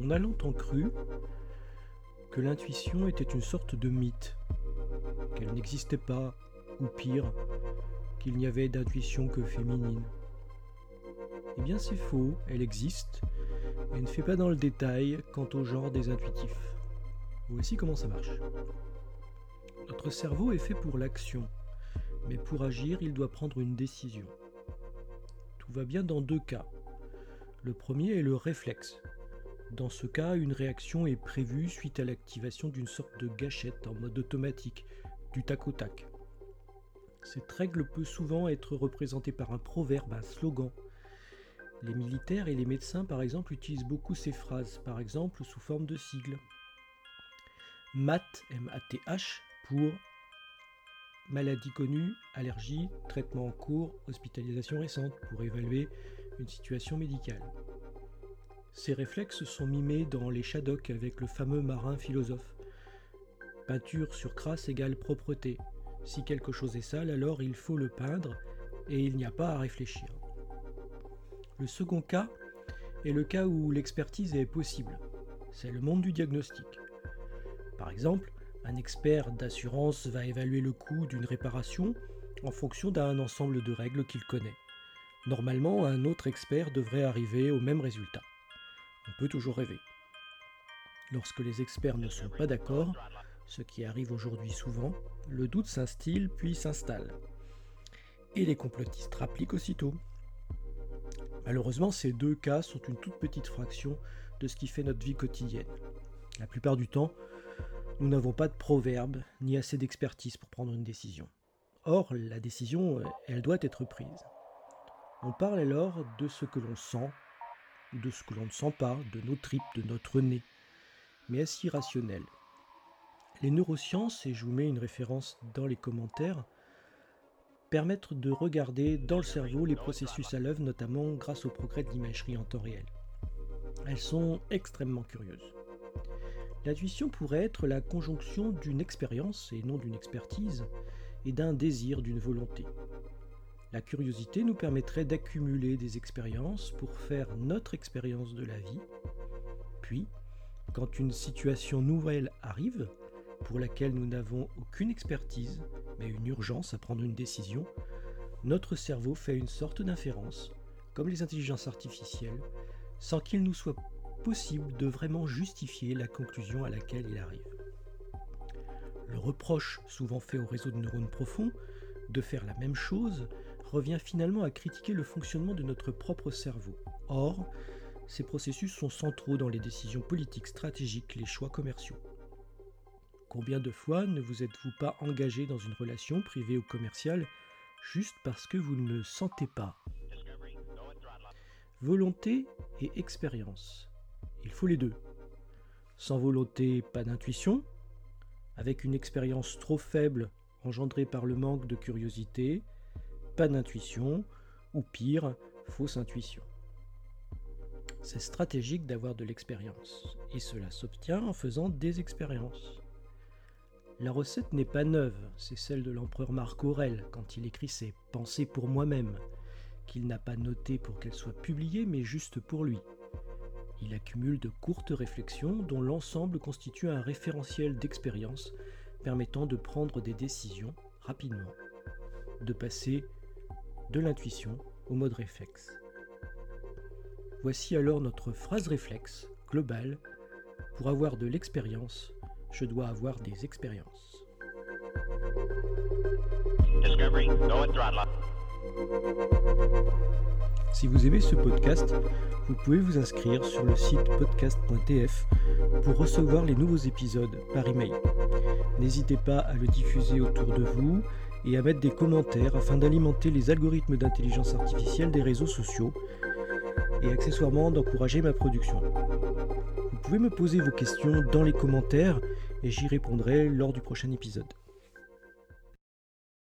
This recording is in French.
On a longtemps cru que l'intuition était une sorte de mythe, qu'elle n'existait pas, ou pire, qu'il n'y avait d'intuition que féminine. Eh bien c'est faux, elle existe, et ne fait pas dans le détail quant au genre des intuitifs. Voici comment ça marche. Notre cerveau est fait pour l'action, mais pour agir, il doit prendre une décision. Tout va bien dans deux cas. Le premier est le réflexe. Dans ce cas, une réaction est prévue suite à l'activation d'une sorte de gâchette en mode automatique, du tac au tac. Cette règle peut souvent être représentée par un proverbe, un slogan. Les militaires et les médecins, par exemple, utilisent beaucoup ces phrases, par exemple sous forme de sigles. MAT, M-A-T-H, pour maladie connue, allergie, traitement en cours, hospitalisation récente, pour évaluer une situation médicale. Ces réflexes sont mimés dans les Shadocks avec le fameux marin philosophe. Peinture sur crasse égale propreté. Si quelque chose est sale, alors il faut le peindre et il n'y a pas à réfléchir. Le second cas est le cas où l'expertise est possible. C'est le monde du diagnostic. Par exemple, un expert d'assurance va évaluer le coût d'une réparation en fonction d'un ensemble de règles qu'il connaît. Normalement, un autre expert devrait arriver au même résultat. On peut toujours rêver. Lorsque les experts ne sont pas d'accord, ce qui arrive aujourd'hui souvent, le doute s'instille puis s'installe. Et les complotistes rappliquent aussitôt. Malheureusement, ces deux cas sont une toute petite fraction de ce qui fait notre vie quotidienne. La plupart du temps, nous n'avons pas de proverbe ni assez d'expertise pour prendre une décision. Or, la décision, elle doit être prise. On parle alors de ce que l'on sent, de ce que l'on ne sent pas, de nos tripes, de notre nez. Mais est-ce Les neurosciences, et je vous mets une référence dans les commentaires, permettent de regarder dans le cerveau les processus à l'œuvre, notamment grâce au progrès de l'imagerie en temps réel. Elles sont extrêmement curieuses. L'intuition pourrait être la conjonction d'une expérience, et non d'une expertise, et d'un désir, d'une volonté. La curiosité nous permettrait d'accumuler des expériences pour faire notre expérience de la vie. Puis, quand une situation nouvelle arrive, pour laquelle nous n'avons aucune expertise, mais une urgence à prendre une décision, notre cerveau fait une sorte d'inférence, comme les intelligences artificielles, sans qu'il nous soit possible de vraiment justifier la conclusion à laquelle il arrive. Le reproche souvent fait au réseau de neurones profonds de faire la même chose revient finalement à critiquer le fonctionnement de notre propre cerveau. Or, ces processus sont centraux dans les décisions politiques, stratégiques, les choix commerciaux. Combien de fois ne vous êtes-vous pas engagé dans une relation privée ou commerciale juste parce que vous ne le sentez pas? Volonté et expérience. Il faut les deux. Sans volonté, pas d'intuition. Avec une expérience trop faible engendrée par le manque de curiosité, pas d'intuition. Ou pire, fausse intuition. C'est stratégique d'avoir de l'expérience, et cela s'obtient en faisant des expériences. La recette n'est pas neuve, c'est celle de l'empereur Marc Aurèle quand il écrit ses Pensées pour moi-même, qu'il n'a pas notées pour qu'elles soient publiées, mais juste pour lui. Il accumule de courtes réflexions dont l'ensemble constitue un référentiel d'expérience permettant de prendre des décisions rapidement, de passer de l'intuition au mode réflexe. Voici alors notre phrase réflexe globale. Pour avoir de l'expérience, je dois avoir des expériences. Si vous aimez ce podcast, vous pouvez vous inscrire sur le site podcast.tf pour recevoir les nouveaux épisodes par email. N'hésitez pas à le diffuser autour de vous et à mettre des commentaires afin d'alimenter les algorithmes d'intelligence artificielle des réseaux sociaux et accessoirement d'encourager ma production. Vous pouvez me poser vos questions dans les commentaires et j'y répondrai lors du prochain épisode.